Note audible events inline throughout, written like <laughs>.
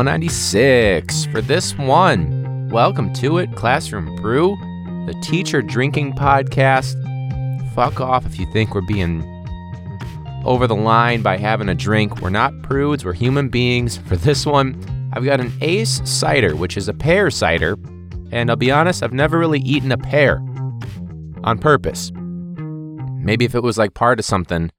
episode 196. For this one, welcome to it, Classroom Brew, the teacher drinking podcast. Fuck off if you think we're being over the line by having a drink. We're not prudes, we're human beings. For this one, I've got an Ace cider, which is a pear cider, and I'll be honest, I've never really eaten a pear on purpose. Maybe if it was like part of something,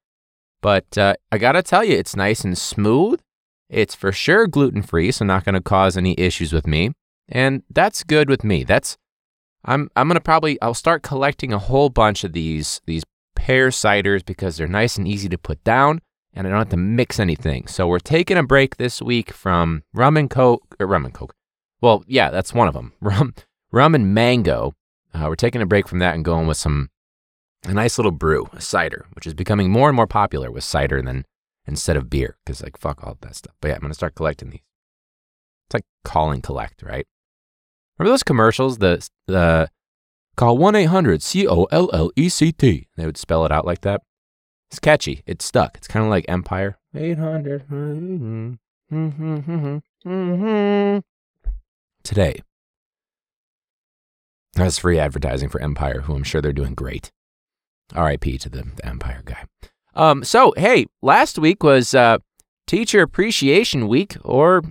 but uh, I gotta tell you, it's nice and smooth. It's for sure gluten free, so not gonna cause any issues with me, and that's good with me. That's I'm I'm gonna probably I'll start collecting a whole bunch of these these pear ciders because they're nice and easy to put down, and I don't have to mix anything. So we're taking a break this week from rum and coke, or rum and coke. Well, yeah, that's one of them. <laughs> Rum, rum and mango. Uh, we're taking a break from that and going with some a nice little brew, a cider, which is becoming more and more popular with cider than instead of beer, because like fuck all that stuff. But yeah, I'm gonna start collecting these. It's like call and collect, right? Remember those commercials? The the uh, call one eight hundred C O L L E C T. They would spell it out like that. It's catchy. It's stuck. It's kind of like Empire. Eight hundred. Today. That's free advertising for Empire, who I'm sure they're doing great. R.I.P. to the, the Empire guy. Um, so hey, last week was uh, Teacher Appreciation Week, or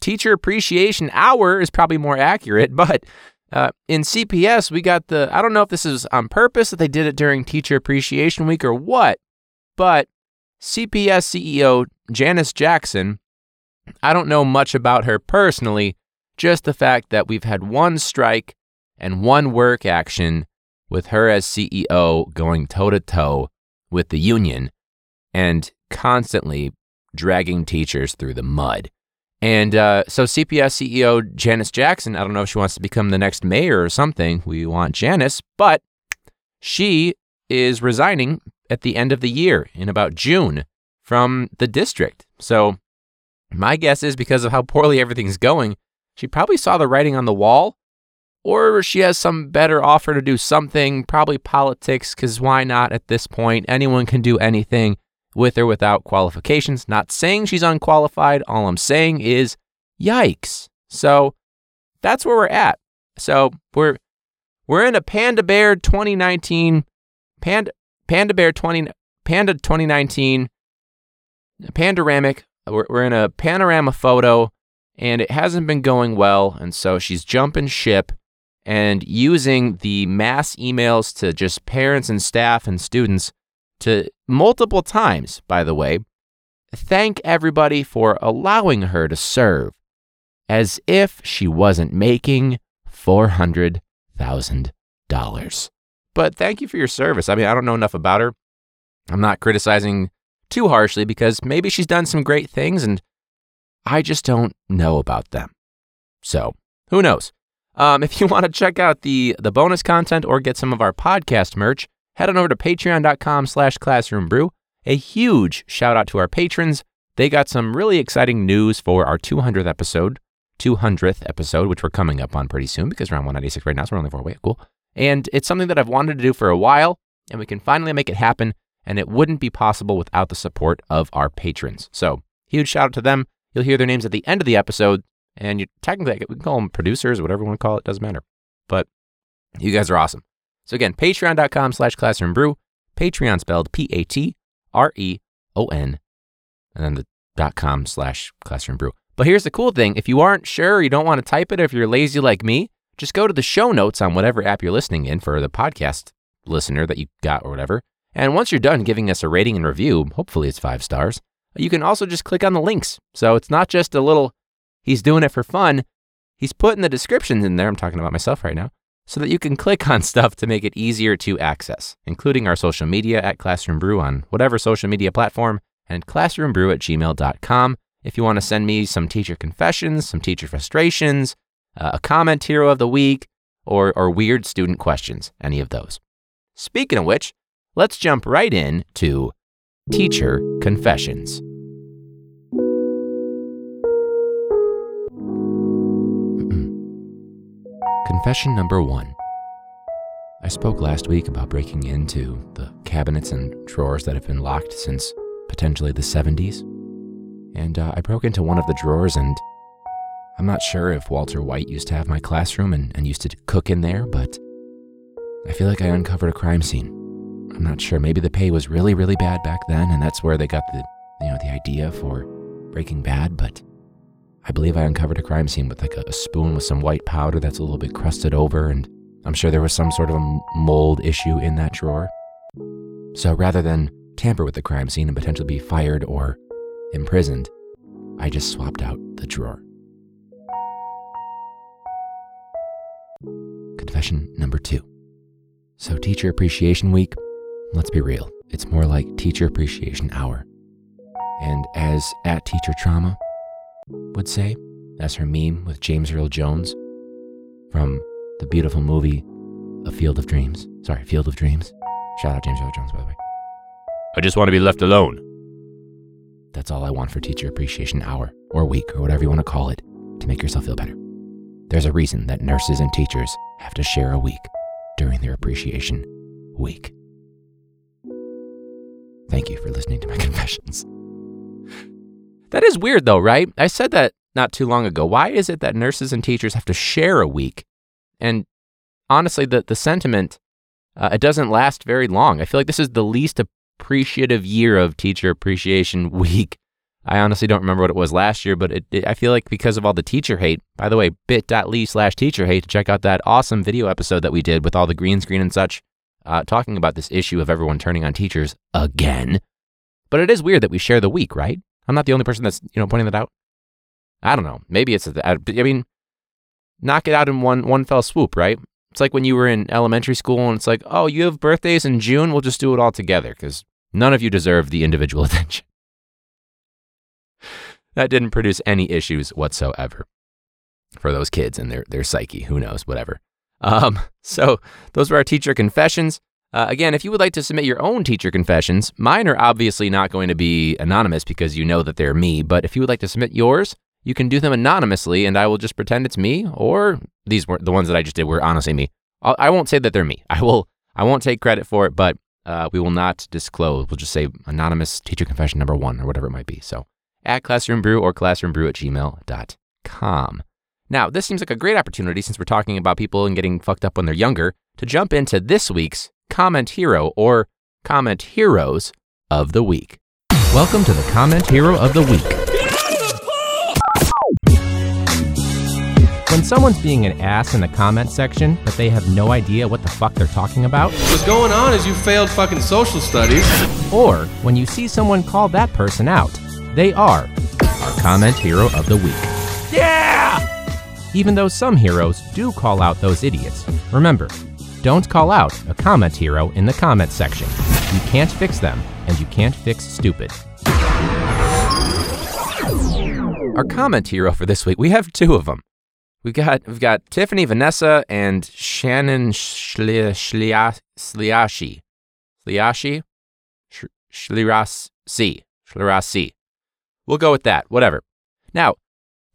Teacher Appreciation Hour is probably more accurate. <laughs> But uh, in CPS, we got the I don't know if this is on purpose that they did it during Teacher Appreciation Week or what, but CPS CEO Janice Jackson. I don't know much about her personally, just the fact that we've had one strike and one work action with her as CEO going toe to toe with the union and constantly dragging teachers through the mud. And uh, so, CPS CEO Janice Jackson, I don't know if she wants to become the next mayor or something. We want Janice, but she is resigning at the end of the year in about June from the district. So, my guess is because of how poorly everything's going, she probably saw the writing on the wall or she has some better offer to do something, probably politics, because why not at this point? Anyone can do anything with or without qualifications. Not saying she's unqualified. All I'm saying is, yikes. So that's where we're at. So we're we're in a Panda Bear 2019 Panda Panda Bear 20 Panda 2019 panoramic. We're, we're in a panorama photo, and it hasn't been going well, and so she's jumping ship and using the mass emails to just parents and staff and students to multiple times, by the way, thank everybody for allowing her to serve as if she wasn't making $400,000. But thank you for your service. I mean, I don't know enough about her. I'm not criticizing too harshly because maybe she's done some great things and I just don't know about them. So, who knows? Um, if you <laughs> want to check out the the bonus content or get some of our podcast merch, head on over to patreon.com slash classroombrew. A huge shout out to our patrons. They got some really exciting news for our 200th episode, 200th episode, which we're coming up on pretty soon because we're on 196 right now, so we're only four away. Cool. And it's something that I've wanted to do for a while, and we can finally make it happen. And it wouldn't be possible without the support of our patrons. So, huge shout out to them. You'll hear their names at the end of the episode, and you technically, we can call them producers, whatever you want to call it, doesn't matter. But you guys are awesome. So again, patreon.com slash classroom brew, Patreon spelled P A T R E O N, and then the dot com slash classroom brew. But here's the cool thing if you aren't sure, you don't want to type it, if you're lazy like me, just go to the show notes on whatever app you're listening in for the podcast listener that you got or whatever. And once you're done giving us a rating and review, hopefully it's five stars, you can also just click on the links. So it's not just a little He's doing it for fun. He's putting the descriptions in there. I'm talking about myself right now. So that you can <laughs> click on stuff to make it easier to access, including our social media at Classroom Brew on whatever social media platform and classroombrew at gmail.com. If you want to send me some teacher confessions, some teacher frustrations, uh, a comment hero of the week, or, or weird student questions, any of those. Speaking of which, let's jump right in to teacher confessions. Confession number one. I spoke last week about breaking into the cabinets and drawers that have been locked since potentially the 70s. and uh, I broke into one of the drawers and I'm not sure if Walter White used to have my classroom and, and used to cook in there, but I feel like I uncovered a crime scene. I'm not sure. Maybe the pay was really, really bad back then, and that's where they got the, you know, the idea for Breaking Bad. But I believe I uncovered a crime scene with like a, a spoon with some white powder that's a little bit crusted over, and I'm sure there was some sort of a mold issue in that drawer. So rather than tamper with the crime scene and potentially be fired or imprisoned, I just swapped out the drawer. Confession number two. So, Teacher Appreciation Week, let's be real, it's more like Teacher Appreciation Hour. And as at Teacher Trauma would say, as her meme with James Earl Jones from the beautiful movie A Field of Dreams. Sorry, Field of Dreams. Shout out James Earl Jones, by the way. I just want to be left alone. That's all I want for Teacher Appreciation Hour, or week, or whatever you want to call it, to make yourself feel better. There's a reason that nurses and teachers have to share a week during their Appreciation Week. Thank you for listening to my <laughs> confessions. That is weird, though, right? I said that not too long ago. Why is it that nurses and teachers have to share a week? And honestly, the, the sentiment, uh, it doesn't last very long. I feel like this is the least appreciative year of Teacher Appreciation <laughs> Week I honestly don't remember what it was last year, but it, it, I feel like because of all the teacher hate, by the way, bit.ly slash teacher hate to check out that awesome video episode that we did with all the green screen and such, uh, talking about this issue of everyone turning on teachers again. But it is weird that we share the week, right? I'm not the only person that's, you know, pointing that out. I don't know. Maybe it's, I mean, knock it out in one, one fell swoop, right? It's like when you were in elementary school and it's like, oh, you have birthdays in June, we'll just do it all together because none of you deserve the individual <laughs> attention that didn't produce any issues whatsoever for those kids and their, their psyche. Who knows, whatever. Um, <laughs> so those were our teacher confessions. Uh, again, if you would like to submit your own teacher confessions, mine are obviously not going to be anonymous because you know that they're me. But if you would like to submit yours, you can do them anonymously, and I will just pretend it's me. Or these were the ones that I just did were honestly me. I'll, I will not say that they're me. <laughs> I will. I won't take credit for it, but uh, we will not disclose. We'll just say anonymous teacher confession number one or whatever it might be. So at classroombrew or classroombrew at gmail.com. Now, this seems like a great opportunity since we're talking about people and getting fucked up when they're younger to jump into this week's comment hero or comment heroes of the week. Welcome to the comment hero of the week. When someone's being an ass in the comment section, but they have no idea what the fuck they're talking about. What's going on is you failed fucking social studies. Or when you see someone call that person out they are our comment hero of the week. Yeah! Even though some heroes do call out those idiots, remember, don't call out a comment hero in the comment section. You can't fix them, and you can't fix stupid. Our comment hero for this week, we have two of them. We've got we've got Tiffany Vanessa and Shannon Shliashi. Shliashi. Shliashi? Shlirasi. Shlirasi. We'll go with that, whatever. Now,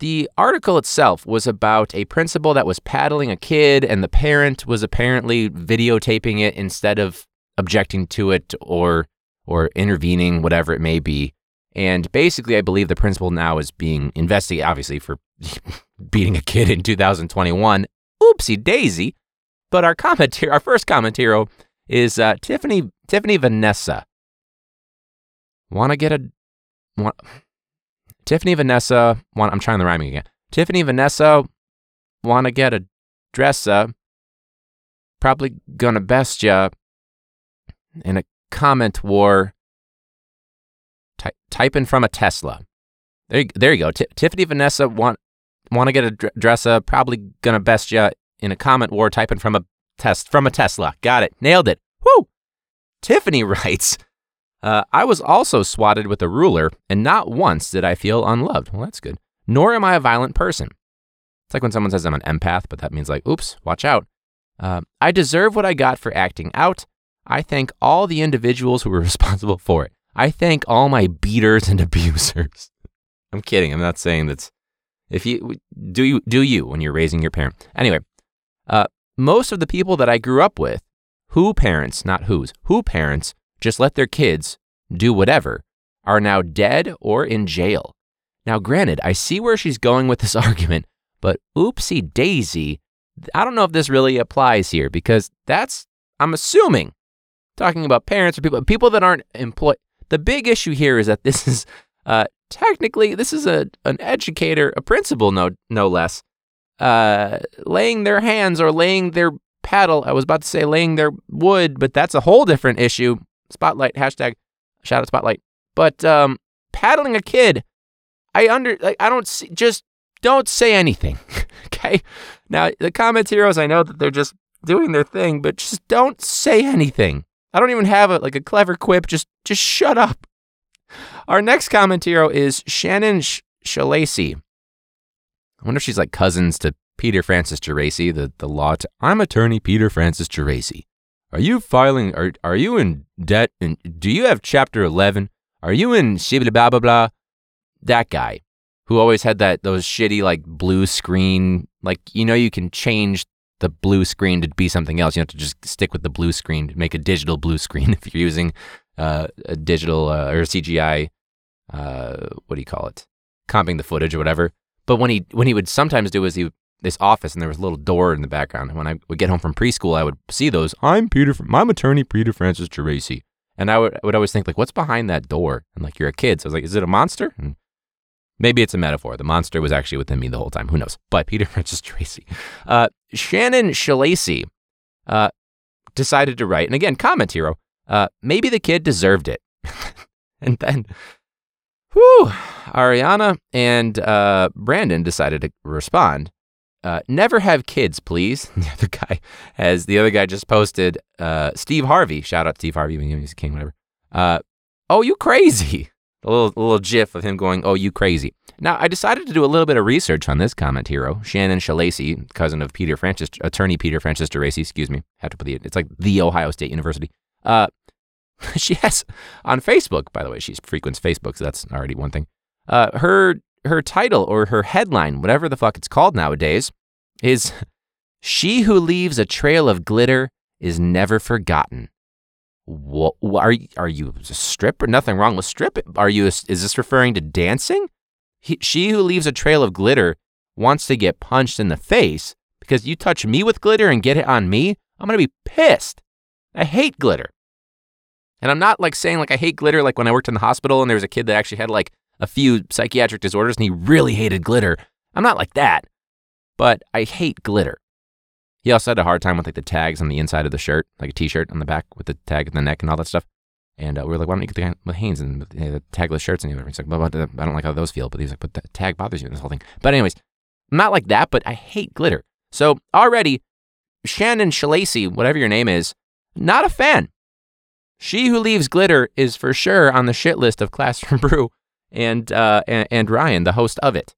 the article itself was about a principal that was paddling a kid, and the parent was apparently videotaping it instead of objecting to it or or intervening, whatever it may be. And basically, I believe the principal now is being investigated, obviously, for <laughs> beating a kid in 2021. Oopsie daisy. But our comment our first comment hero is uh, Tiffany Tiffany Vanessa. Want to get a want, Tiffany Vanessa, want, I'm trying the rhyming again. Tiffany Vanessa, want to get a dress up. Probably gonna best ya in a comment war. Ty- typing from a Tesla. There, you, there you go. T- Tiffany Vanessa want want to get a dr- dress up. Probably gonna best ya in a comment war. Typing from a test from a Tesla. Got it. Nailed it. Woo! Tiffany <laughs> writes. Uh, I was also swatted with a ruler, and not once did I feel unloved. Well, that's good. Nor am I a violent person. It's like when someone says I'm an empath, but that means like, oops, watch out. Uh, I deserve what I got for acting out. I thank all the individuals who were <laughs> responsible for it. I thank all my beaters and <laughs> abusers. I'm kidding. I'm not saying that's if you do you do you when you're raising your parent. Anyway, uh, most of the people that I grew up with, who parents, not whose, who parents just let their kids do whatever, are now dead or in jail. Now, granted, I see where she's going with this <laughs> argument, but oopsie daisy, I don't know if this really applies here because that's, I'm assuming, talking about parents or people, people that aren't employed. The big issue here is that <laughs> this is uh, technically this is a an educator, a principal, no no less, uh, laying their hands or laying their paddle. I was about to say laying their wood, but that's a whole different issue. Spotlight hashtag shout out spotlight. But um, paddling a kid, I under like, I don't see, just don't say anything. <laughs> okay. Now the comment heroes, I know that they're just doing their thing, but just don't say anything. I don't even have a like a clever quip. Just just shut up. Our next comment hero is Shannon Sh- Shalacy. I wonder if she's like cousins to Peter Francis Geraci, the, the law. T- I'm attorney Peter Francis Geraci. Are you filing? Are, are you in debt? And do you have Chapter 11? Are you in shibla blah blah blah? That guy who always had that those shitty like blue screen. Like you know, you can change the blue screen to be something else. You have to just stick with the blue screen, to make a digital blue screen <laughs> if you're using uh, a digital uh, or CGI. Uh, what do you call it? Comping the footage or whatever. But when he when he would sometimes do is he this office and there was a little door in the background. And when I would get home from preschool, I would see those. I'm Peter. I'm attorney Peter Francis Geraci. And I would, I would always think like, what's behind that door? And like, you're a kid, so I was like, is it a monster? And maybe it's a metaphor. The monster was actually within me the whole time. Who knows? But Peter <laughs> Francis Tracy, uh, Shannon Shalacy, uh, decided to write, and again, comment hero. Uh, maybe the kid deserved it. <laughs> and then, whew, Ariana and uh, Brandon decided to respond. Uh, never have kids, please. <laughs> The other guy has the other guy just posted uh, Steve Harvey. Shout out to Steve Harvey, he's king, whatever. Uh, oh, you crazy. <laughs> A little, little gif of him going, oh, you crazy. Now, I decided to do a little bit of research on this comment hero, Shannon Shalacy, cousin of Peter Francis, attorney Peter Francis Geraci, excuse me. Have to put the, it's like the Ohio State University. Uh, <laughs> she has on Facebook, by the way, she frequents Facebook, so that's already one thing. Uh, her her title or her headline, whatever the fuck it's called nowadays, is She Who Leaves a Trail of Glitter is Never Forgotten. What, are, are you a stripper? Nothing wrong with stripping. Are you, is this referring to dancing? He, she who leaves a trail of glitter wants to get punched in the face because you touch me with glitter and get it on me. I'm going to be pissed. I hate glitter. And I'm not like saying like I hate glitter like when I worked in the hospital and there was a kid that actually had like a few psychiatric disorders and he really hated glitter. I'm not like that. But I hate glitter. He also had a hard time with like the tags on the inside of the shirt, like a t-shirt on the back with the tag in the neck and all that stuff. And uh, we were like, why don't you get the Hanes and you know, the tagless shirts and the other? He's like, blah, I don't like how those feel. But he's like, but the tag bothers you in this whole thing. But anyways, I'm not like that, but I hate glitter. So already, Shannon Shalacy, whatever your name is, not a fan. She who leaves glitter is for sure on the shit list of Classroom <laughs> Brew and, uh, and, and Ryan, the host of it.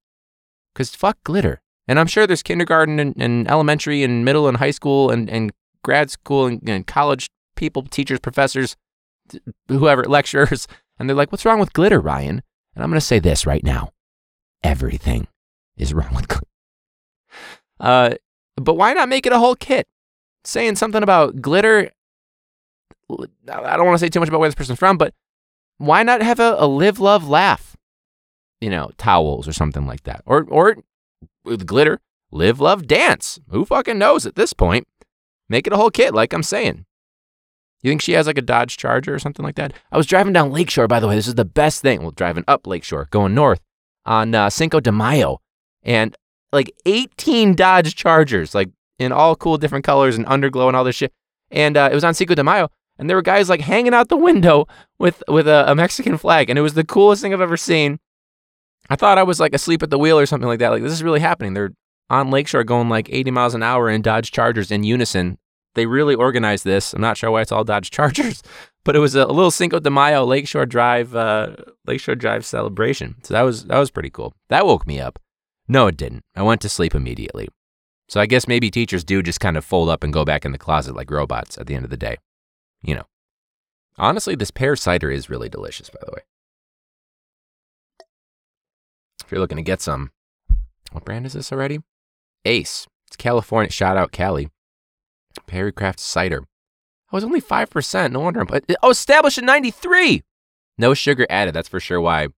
Because fuck glitter. And I'm sure there's kindergarten and, and elementary and middle and high school and, and grad school and, and college people, teachers, professors, whoever, <laughs> lecturers. And they're like, what's wrong with glitter, Ryan? And I'm going to say this right now everything is wrong with glitter. Uh, but why not make it a whole kit? Saying something about glitter. I don't want to say too much about where this person's from, but why not have a, a live, love, laugh? You know, towels or something like that. Or, or with glitter, live, love, dance. Who fucking knows at this point? Make it a whole kit, like I'm saying. You think she has like a Dodge Charger or something like that? I was driving down Lakeshore, by the way. This is the best thing. Well, driving up Lakeshore, going north on uh, Cinco de Mayo, and like 18 Dodge Chargers, like in all cool different colors and underglow and all this shit. And uh, it was on Cinco de Mayo, and there were guys like hanging out the window with with a, a Mexican flag, and it was the coolest thing I've ever seen. I thought I was like asleep at the wheel or something like that. Like this is really happening. They're on Lakeshore going like 80 miles an hour in Dodge Chargers in unison. They really organized this. I'm not sure why it's all Dodge Chargers, <laughs> but it was a, little Cinco de Mayo Lakeshore Drive uh, Lakeshore Drive celebration. So that was that was pretty cool. That woke me up. No, it didn't. I went to sleep immediately. So I guess maybe teachers do just kind of fold up and go back in the closet like robots at the end of the day. You know. Honestly, this pear cider is really delicious, by the way. If you're looking to get some, what brand is this already? Ace. It's California. Shout out Cali. Perry Craft cider. Oh, it's only 5%. No wonder. I'm, oh, established in 93. No sugar added. That's for sure why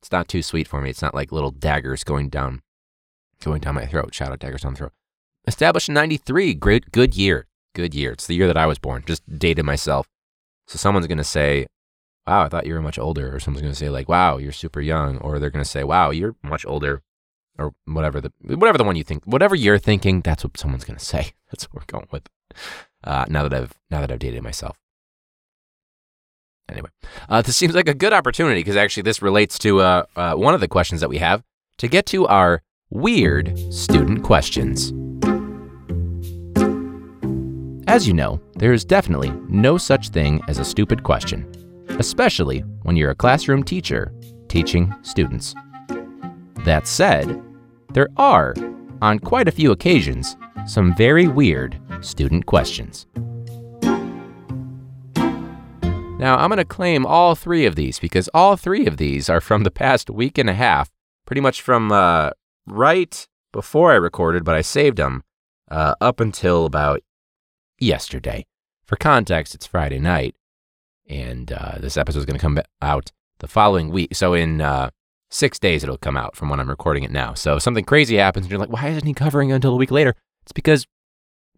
It's not too sweet for me. It's not like little daggers going down, going down my throat. Shout out daggers down the throat. Established in '93. Great, good year. Good year. It's the year that I was born. Just dated myself. So someone's gonna say, "Wow, I thought you were much older," or someone's gonna say like, "Wow, you're super young," or they're gonna say, "Wow, you're much older," or whatever the whatever the one you think, whatever you're thinking. That's what someone's gonna say. <laughs> That's what we're going with. Uh, now that I've now that I've dated myself. Anyway, uh, this seems like a good opportunity because actually this relates to uh, uh, one of the questions that we have to get to our weird student questions. As you know, there is definitely no such thing as a stupid question, especially when you're a classroom teacher teaching students. That said, there are, on quite a few occasions, some very weird student questions. Now, I'm going to claim all three of these because all three of these are from the past week and a half, pretty much from uh, right before I recorded, but I saved them uh, up until about yesterday. For context, it's Friday night, and uh, this episode is going to come out the following week. So, in uh, six days, it'll come out from when I'm recording it now. So, if something crazy happens, and you're like, why isn't he covering it until a week later? It's because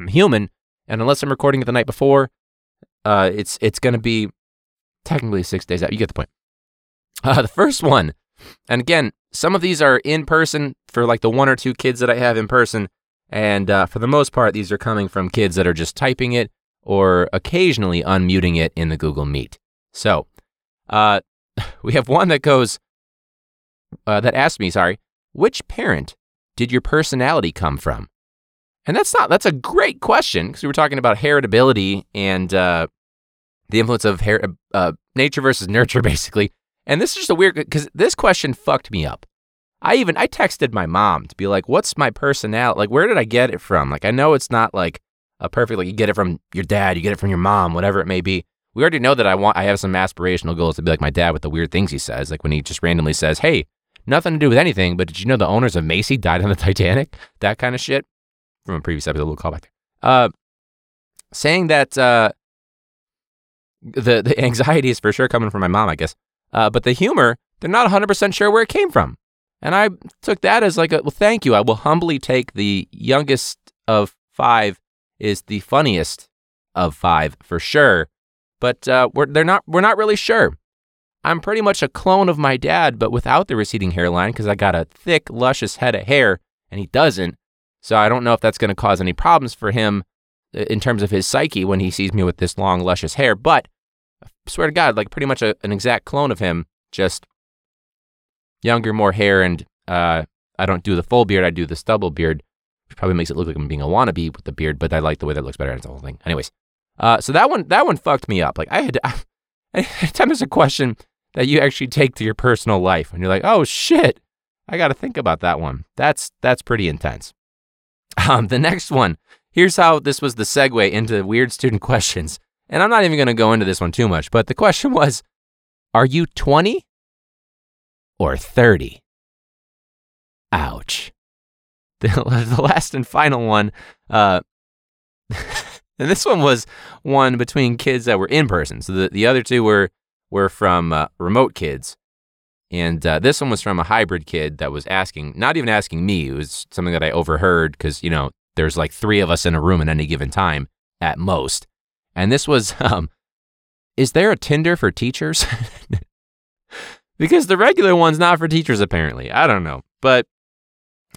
I'm human, and unless I'm recording it the night before, uh, it's it's going to be technically six days out. You get the point. <laughs> Uh, the first one, and again, some of these are in person for like the one or two kids that I have in person. And uh, for the most part, these are coming from kids that are just typing it or occasionally unmuting it in the Google Meet. So uh, <laughs> we have one that goes, uh, that asks me, sorry, which parent did your personality come from? And that's not, that's a great question because we were talking about heritability and uh, the influence of her- uh, nature versus nurture, <laughs> basically. And this is just a weird because this question fucked me up. I even I texted my mom to be like, "What's my personality? Like, where did I get it from? Like, I know it's not like a perfect like you get it from your dad, you get it from your mom, whatever it may be. We already know that I want I have some aspirational goals to be like my dad with the weird things he says, like when he just randomly says, "Hey, nothing to do with anything, but did you know the owners of Macy died on the <laughs> Titanic?" That kind of shit from a previous episode. We'll call back there. Uh, saying that uh, the the <laughs> anxiety is for sure coming from my mom, I guess. Uh, but the humor, they're not 100% sure where it came from. And I took that as like a, well, thank you. I will humbly take the youngest of five is the funniest of five for sure. But uh, we're, they're not, we're not really sure. I'm pretty much a clone of my dad, but without the receding hairline because I got a thick, luscious head of hair and he doesn't. So I don't know if that's going to cause any problems for him uh, in terms of his psyche when he sees me with this long, luscious hair. But I swear to God, like pretty much a, an exact clone of him, just younger, more hair, and uh, I don't do the full beard. I do the stubble beard, which probably makes it look like I'm being a wannabe with the beard, but I like the way that looks better. It's the whole thing. Anyways, uh, so that one, that one fucked me up. Like I had, to, <laughs> anytime there's a question that you actually take to your personal life, and you're like, oh shit, I got to think about that one. That's that's pretty intense. Um, the next one. Here's how this was the segue into weird student questions. And I'm not even going to go into this one too much, but the question was Are you 20 or 30? Ouch. <laughs> The, the last and final one, uh, <laughs> and this one was one between kids that were in person. So the, the other two were, were from uh, remote kids. And uh, this one was from a hybrid kid that was asking, not even asking me, it was something that I overheard because, you know, there's like three of us in a room at any given time at most. And this was, <laughs> um, is there a Tinder for teachers? Because the regular one's not for teachers, apparently. I don't know. But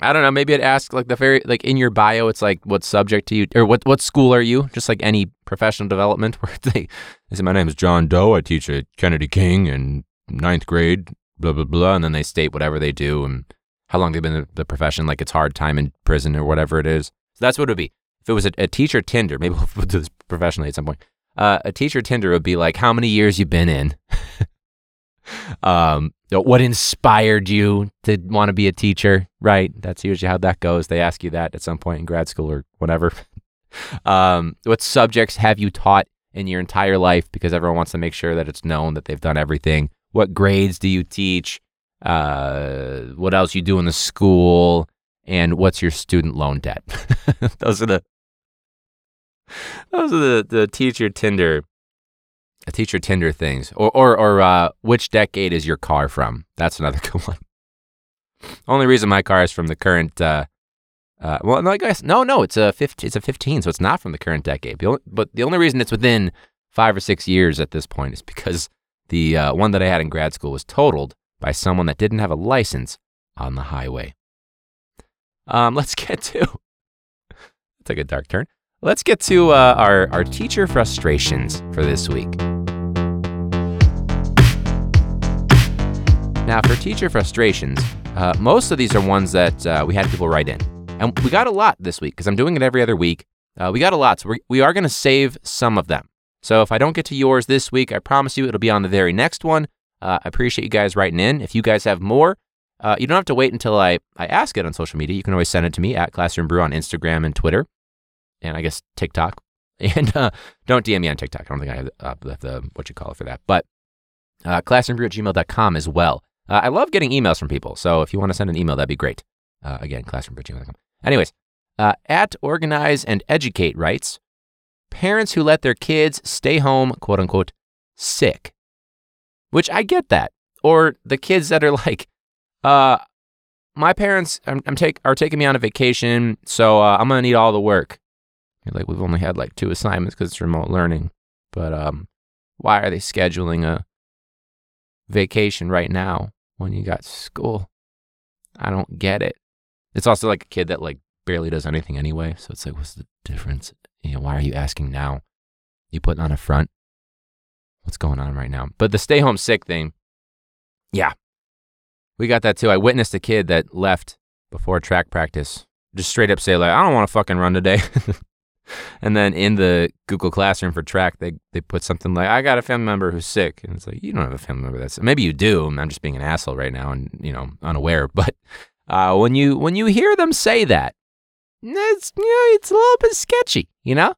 I don't know. Maybe I'd ask like the very, like in your bio, it's like, what subject do you, or what, what school are you? Just like any professional development <laughs> where they, they say, my name is John Doe. I teach at Kennedy King in ninth grade, blah, blah, blah. And then they state whatever they do and how long they've been in the profession, like it's hard time in prison or whatever it is. So that's what it would be. If it was a, a teacher Tinder, maybe <laughs> we'll do this professionally at some point. Uh, a teacher Tinder would be like, how many years you've been in? <laughs> um, what inspired you to want to be a teacher? Right. That's usually how that goes. They ask you that at some point in grad school or whatever. <laughs> um, what subjects have you taught in your entire life? Because everyone wants to make sure that it's known that they've done everything. What grades do you teach? Uh, what else you do in the school? And what's your student loan debt? <laughs> Those are the those are the, the teacher Tinder teacher Tinder things, or or or uh, which decade is your car from? That's another <laughs> good one. Only reason my car is from the current. Uh, uh, well, no, I guess no, no. It's a 15, It's a 15, so it's not from the current decade. But the only reason it's within five or six years at this point is because the uh, one that I had in grad school was totaled by someone that didn't have a license on the highway. Um, let's <laughs> get to. took a dark turn. Let's get to uh, our our teacher frustrations for this week. Now, for teacher frustrations, uh, most of these are ones that uh, we had people write in. And we got a lot this week because I'm doing it every other week. Uh, we got a lot, so we're, we are going to save some of them. So if I don't get to yours this week, I promise you it'll be on the very next one. Uh, I appreciate you guys writing in. If you guys have more, uh, you don't have to wait until I, I ask it on social media. You can always send it to me at Classroom Brew on Instagram and Twitter, and I guess TikTok. <laughs> And uh, don't DM me on TikTok. I don't think I have the, the, what you call it for that. But uh, classroombrew at gmail.com as well. Uh, I love getting emails from people. So if you want to send an email, that'd be great. Uh, again, classroombrew at Anyways, uh, at Organize and Educate writes parents who let their kids stay home, quote unquote, sick. Which I get that. Or the kids that are <laughs> like, uh, my parents I'm, I'm take, are taking me on a vacation, so uh, I'm going to need all the work. Like, we've only had like two assignments because it's remote learning. But um, why are they scheduling a vacation right now when you got school? I don't get it. It's also like a kid that like barely does anything anyway. So it's like, what's the difference? You know, why are you asking now? You putting on a front? What's going on right now? But the stay home sick thing, yeah, we got that too. I witnessed a kid that left before track practice, just straight up say like, I don't want to fucking run today. <laughs> and then in the Google Classroom for track, they they put something like, I got a family member who's sick, and it's like, you don't have a family member that's maybe you do. I'm just being an asshole right now and you know unaware. <laughs> But uh, when you when you hear them say that, it's you know, it's a little bit sketchy, you know?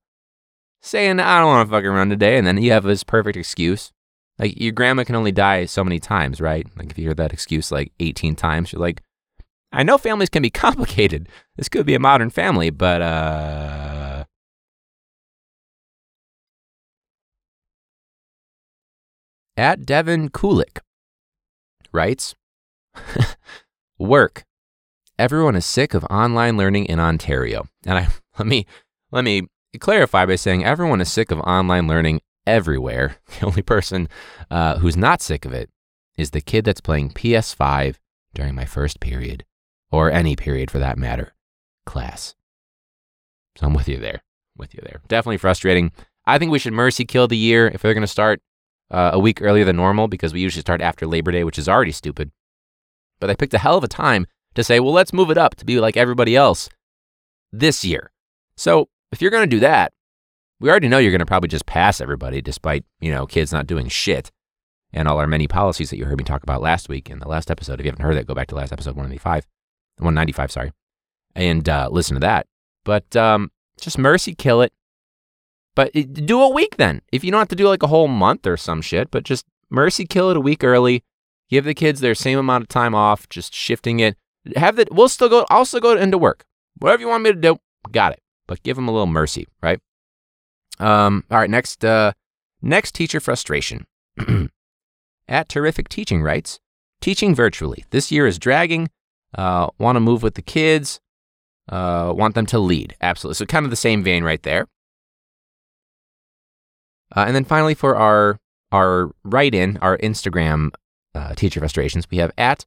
Saying I don't want to fucking run today, and then you have this perfect excuse. Like your grandma can only die so many times, right? Like if you hear that excuse like 18 times, you're like, I know families can be <laughs> complicated. This could be a modern family, but uh At Devin Kulik writes, <laughs> work everyone is sick of online learning in Ontario. And I <laughs> let me let me clarify by saying everyone is sick of online learning everywhere. <laughs> The only person uh, who's not sick of it is the kid that's playing PS5 during my first period, or any period for that matter, class. So I'm with you there. With you there. Definitely frustrating. I think we should mercy kill the year if they're going to start uh, a week earlier than normal because we usually start after Labor Day, which is already stupid. But they picked a hell of a time to say, well, let's move it up to be like everybody else this year. So if you're going to do that, we already know you're going to probably just pass everybody despite, you know, kids not doing shit and all our many policies that you heard me talk about last week in the last episode. If you haven't heard that, go back to last episode 195, 195, sorry, and uh, listen to that. But um, just mercy kill it. But do a week then. If you don't have to do like a whole month or some shit, but just mercy kill it a week early. Give the kids their same amount of time off, just shifting it have the we'll still go I'll still go into work. Whatever you want me to do, got it. But give them a little mercy, right? Um, all right, next uh next teacher frustration. <clears throat> At Terrific Teaching writes, teaching virtually. This year is dragging. Uh, want to move with the kids. Uh, want them to lead. Absolutely. So kind of the same vein right there. Uh, and then finally for our our write in, our Instagram uh, teacher frustrations, we have at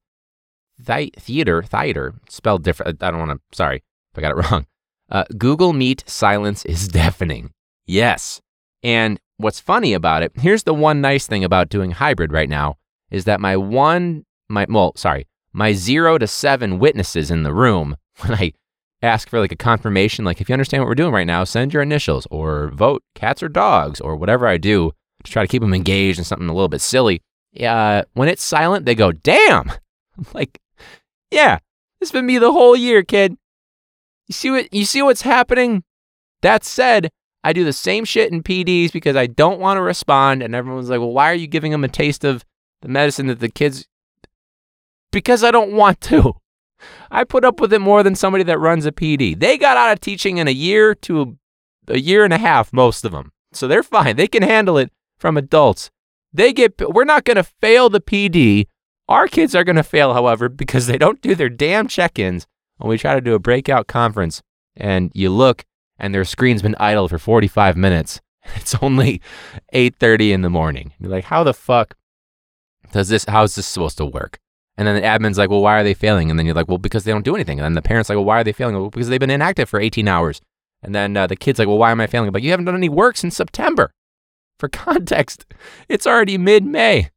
Thi- theater, theater, spelled different. I don't want to, sorry if I got it <laughs> wrong. Uh, Google Meet silence is <laughs> deafening. Yes. And what's funny about it, here's the one nice thing about doing hybrid right now is that my one, my, well, sorry, my zero to seven witnesses in the room, <laughs> when I ask for like a confirmation, like if you understand what we're doing right now, send your initials or vote cats or dogs or whatever I do to try to keep them engaged in something a little bit silly. Uh, when it's silent, they go, damn. <laughs> I'm like, yeah, it's been me the whole year, kid. You see what you see what's happening? That said, I do the same shit in PDs because I don't want to respond, and everyone's like, "Well, why are you giving them a taste of the medicine that the kids?" Because I don't want to. I put up with it more than somebody that runs a PD. They got out of teaching in a year to a, a year and a half, most of them, so they're fine. They can handle it from adults. They get we're not going to fail the PD. Our kids are going to fail, however, because they don't do their damn check-ins when we try to do a breakout conference and you look and their screen's been idle for 45 minutes. <laughs> It's only 8:30 in the morning. You're like, "How the fuck does this how is this supposed to work?" And then the admin's like, "Well, why are they failing?" And then you're like, "Well, because they don't do anything." And then the parents like, "Well, why are they failing?" Well, because they've been inactive for 18 hours. And then uh, the kid's like, "Well, why am I failing?" But you haven't done any work since September. <laughs> For context, it's already mid-May.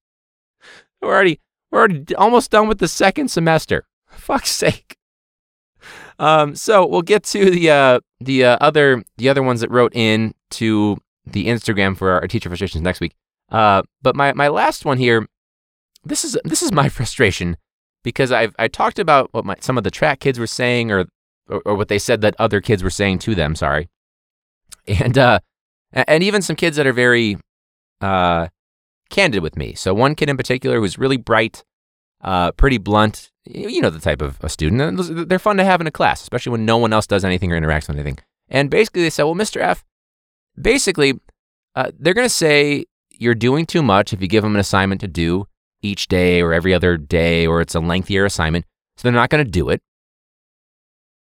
We're already we're already almost done with the second semester. <laughs> fuck's sake. Um, so we'll get to the uh, the uh, other the other ones that wrote in to the Instagram for our teacher frustrations next week. Uh, but my my last one here, this is this is my <laughs> frustration because I've I talked about what my, some of the track kids were saying or, or, or what they said that other kids were saying to them. Sorry, and uh, and even some kids that are very uh, candid with me. So one kid in particular was really bright, uh, pretty blunt. You know the type of a student. They're fun to have in a class, especially when no one else does anything or interacts with anything. And basically, they said, "Well, Mr. F, basically, uh, they're going to say you're doing too much if you give them an assignment to do each day or every other day, or it's a lengthier assignment. So they're not going to do it.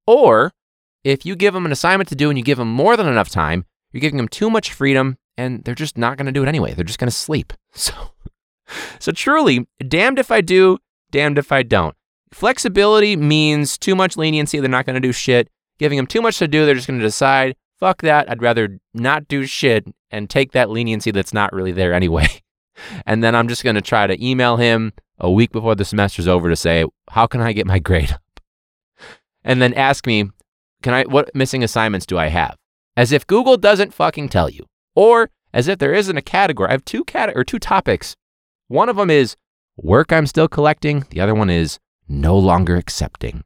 Or if you give them an assignment to do and you give them more than enough time, you're giving them too much freedom and they're just not going to do it anyway. They're just going to sleep. <laughs> So, so truly, damned if I do, damned if I don't. Flexibility means too much leniency. They're not going to do shit. Giving them too much to do, they're just going to decide, fuck that. I'd rather not do shit and take that leniency that's not really there anyway. <laughs> and then I'm just going to try to email him a week before the semester's over to say, how can I get my <laughs> grade up? And then ask me, can I, what missing assignments do I have? As if Google doesn't fucking tell you or as if there isn't a category. I have two cat or two topics. One of them is work I'm still collecting. The other one is no longer accepting.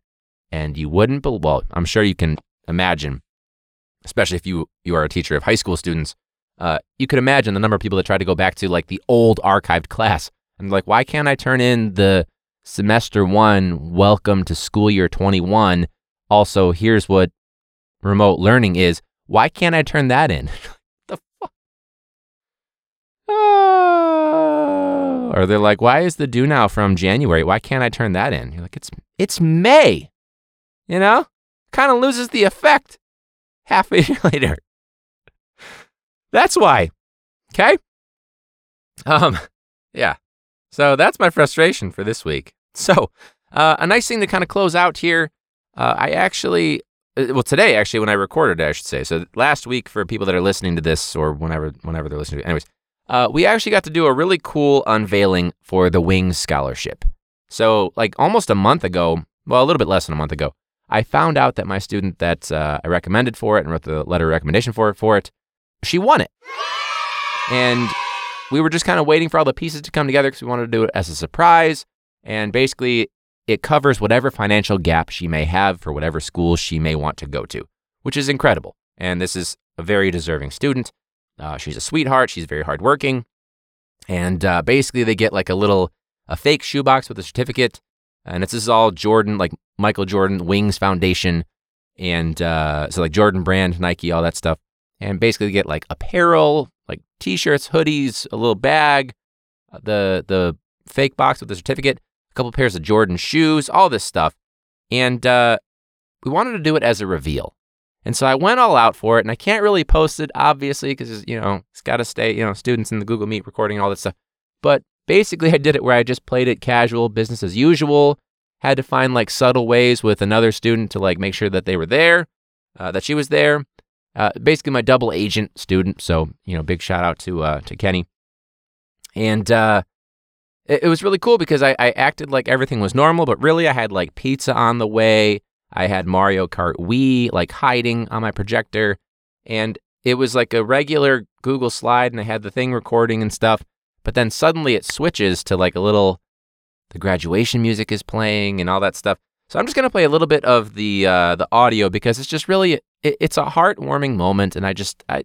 And you wouldn't, be, well, I'm sure you can imagine, especially if you you are a teacher of high school students, uh, you could imagine the number of people that try to go back to like the old archived class and like, why can't I turn in the semester one, welcome to school year 21? Also, here's what remote learning is. Why can't I turn that in? <laughs> The fuck? Oh. Or they're like, why is the due now from January? Why can't I turn that in? You're like, it's it's May. You know? Kind of loses the effect half a year <laughs> later. That's why. Okay? Um, yeah. So that's my frustration for this week. So, uh, a nice thing to kind of close out here. Uh, I actually, uh, well, today actually, when I recorded it, I should say. So last week, for people that are listening to this or whenever, whenever they're listening to it, anyways, uh, we actually got to do a really cool unveiling for the Wings Scholarship. So, like almost a month ago, well, a little bit less than a month ago, I found out that my student that uh, I recommended for it and wrote the letter of recommendation for it, for it, she won it. And we were just kind of waiting for all the pieces to come together because we wanted to do it as a surprise. And basically, it covers whatever financial gap she may have for whatever school she may want to go to, which is incredible. And this is a very deserving student. Uh, she's a sweetheart. She's very hardworking. And uh, basically, they get like a little, a fake shoebox with a certificate. And it's this is all Jordan, like Michael Jordan Wings Foundation. And uh, so, like Jordan brand, Nike, all that stuff. And basically, get like apparel, like t shirts, hoodies, a little bag, uh, the, the fake box with the certificate, a couple pairs of Jordan shoes, all this stuff. And uh, we wanted to do it as a reveal. And so I went all out for it, and I can't really post it, obviously, because, you know, it's got to stay, you know, students in the Google Meet recording all that stuff. But basically, I did it where I just played it casual, business as usual. Had to find like subtle ways with another student to like make sure that they were there, uh, that she was there. Uh, basically, my double agent student. So, you know, big shout out to uh, to Kenny. And uh, it, it was really cool because I, I acted like everything was normal, but really I had like pizza on the way. I had Mario Kart Wii like hiding on my projector, and it was like a regular Google slide, and I had the thing recording and stuff. But then suddenly it switches to like a little, the graduation music is playing and all that stuff. So I'm just gonna play a little bit of the uh, the audio because it's just really it, it's a heartwarming moment, and I just I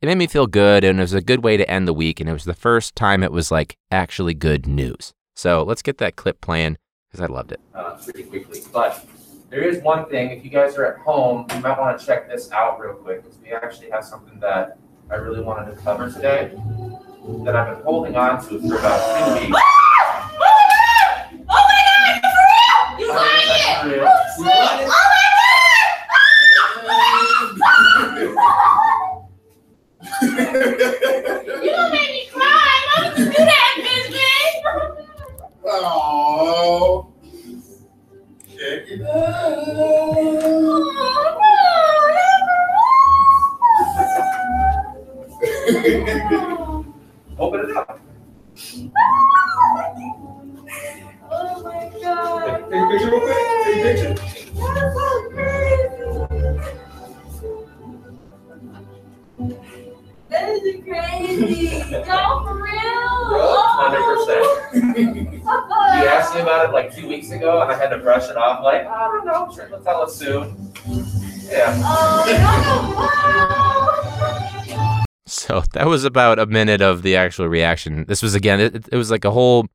it made me feel good, and it was a good way to end the week, and it was the first time it was like actually good news. So let's get that clip playing because I loved it. Uh, pretty quickly, but there is one thing, if you guys are at home, you might want to check this out real quick, because we actually have something that I really wanted to cover today. that I've been holding on to for about two weeks. Oh my god! For real? You lying? Oh! Oh my god! You don't make me cry. Why would you do that, Biscuit? <laughs> Oh. Open it up. Oh my god. Picture real quick. About it like two weeks ago, and I had to brush it off. Like I don't know, I'm sure, we'll tell us soon. Yeah. <laughs> So that was about a minute of the actual reaction. This was again, it, it was like a whole.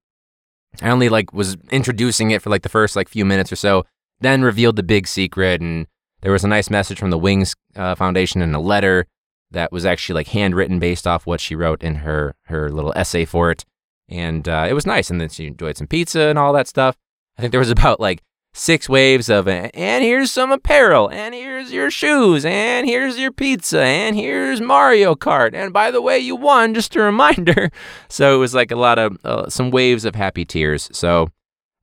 I only like was introducing it for like the first like few minutes or so, then revealed the big secret, and there was a nice message from the Wings uh, Foundation and a letter that was actually like handwritten based off what she wrote in her her little essay for it, and uh, it was nice. And then she enjoyed some pizza and all that stuff. I think there was <laughs> about like six waves of and here's some apparel. And here's your shoes. And here's your pizza. And here's Mario Kart. And by the way you won <laughs> just a reminder. So it was like a lot of uh, some waves of happy tears. So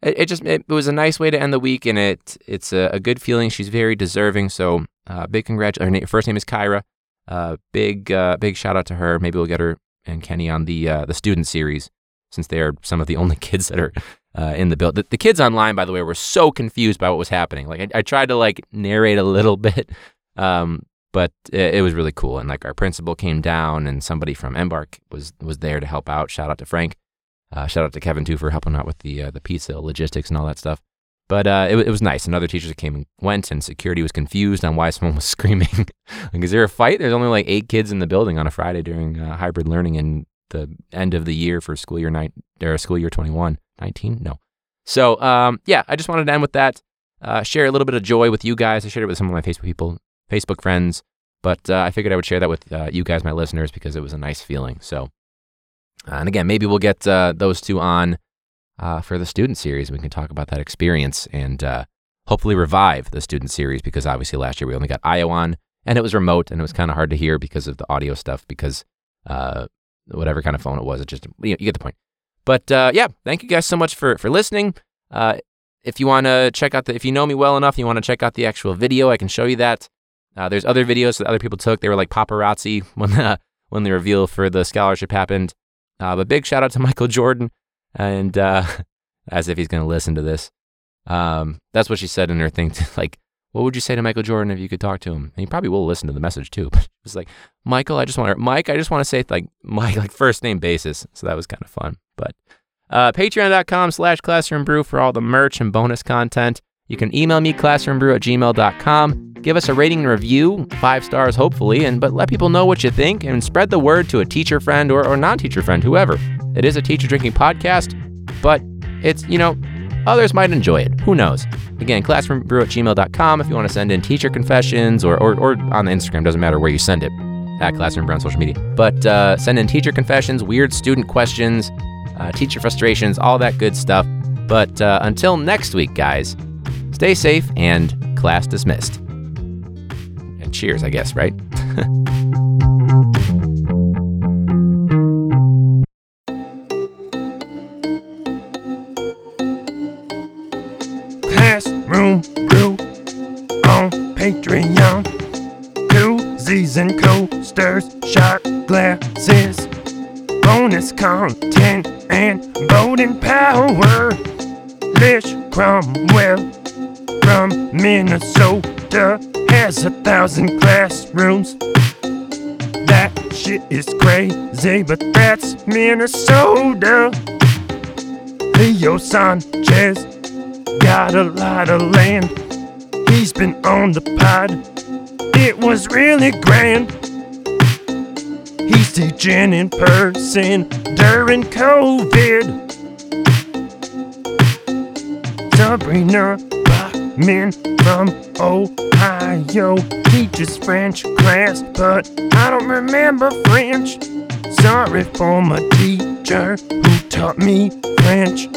it, it just it, was a nice way to end the week. And it it's a, a good feeling. She's very deserving. So uh, big congratulations her na- first name is Kyra. Uh, big uh, big shout out to her. Maybe we'll get her and Kenny on the uh, the student series since they are some of the only <laughs> kids that are uh, in the build. The, the kids online, by the way, were so confused by what was happening. Like I, I tried to like narrate a little <laughs> bit, um, but it, it was really cool. And like our principal came down, and somebody from Embark was was there to help out. Shout out to Frank. Uh, shout out to Kevin too for helping out with the uh, the pizza logistics and all that stuff. But uh, it, it was nice. And other teachers came and went, and security was confused on why someone was <laughs> screaming. like, is there a fight? There's only like eight kids in the building on a Friday during uh, hybrid learning and the end of the year for school year nine or school year 21, 19? No. So um, yeah, I just wanted to end with that. Uh, share a little bit of joy with you guys. I shared it with some of my Facebook people, Facebook friends, but uh, I figured I would share that with uh, you guys, my listeners, because it was a nice feeling. So, uh, and again, maybe we'll get uh, those two on uh, for the student series. We can talk about that experience and hopefully revive the student series because obviously last year we only got Io on and it was remote and it was kind of hard to hear because of the audio stuff because uh, whatever kind of phone it was, it just you, know, you get the point. But uh, yeah, thank you guys so much for for listening. Uh, if you want to check out the, if you know me well enough, you want to check out the actual video, I can show you that. Uh, there's other videos that other people took. They were like paparazzi <laughs> when the when the reveal for the scholarship happened. Uh, but big shout out to <laughs> Michael Jordan, and uh, <laughs> as if he's going to listen to this. Um, that's what she said in her thing. To, like, what would you say to Michael Jordan if you could talk to him? And he probably will listen to the message too. <laughs> But it was like, Michael, I just want to, Mike, I just want to say like Mike, like first name basis. So that was kind of fun. But uh, patreon.com slash classroom brew for all the merch and bonus content. You can email me classroombrew at gmail.com. Give us a rating and review, five stars hopefully, and but let people know what you think and spread the word to a teacher friend or, or non-teacher friend, whoever. It is a teacher drinking podcast, but it's, you know, others might enjoy it. Who knows? Again, classroombrew at gmail.com if you want to send in teacher confessions or, or, or on the Instagram, doesn't matter where you send it, at Classroom Brew on social media. But uh, send in teacher confessions, weird student questions, uh, teacher frustrations, all that good stuff. But uh, until next week, guys, stay safe and class dismissed. And cheers, I guess, right? <laughs> Patreon. Koozies and coasters, shot glasses, bonus content and voting power. Lish Cromwell from Minnesota has a thousand classrooms. That shit is crazy, but that's Minnesota. Leo Sanchez got a lot of land. He's been on the pod. It was really grand. He's teaching in person during COVID. Sabrina Bachman from Ohio teaches French class, but I don't remember French. Sorry for my teacher who taught me French.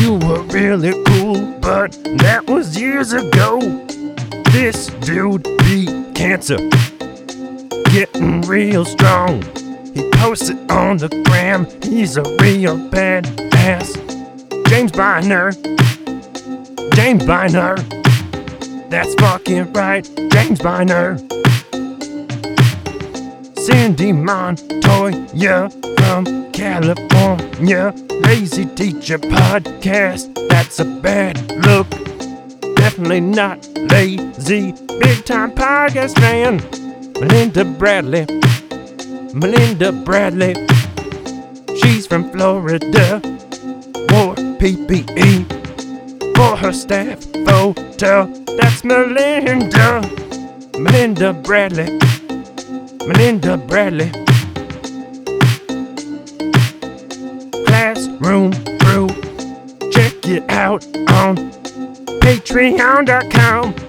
You were really cool, but that was years ago. This dude beat cancer, getting real strong. He posts it on the gram, he's a real badass. James Biner, James Biner, that's fucking right, James Biner. Sandy Montoya from California. Lazy Teacher Podcast, that's a bad look. Definitely not lazy. Big time podcast fan. Melinda Bradley. Melinda Bradley. She's from Florida. Wore PPE for her staff photo. That's Melinda. Melinda Bradley. Melinda Bradley. Classroom Brew. Check it out on patreon.com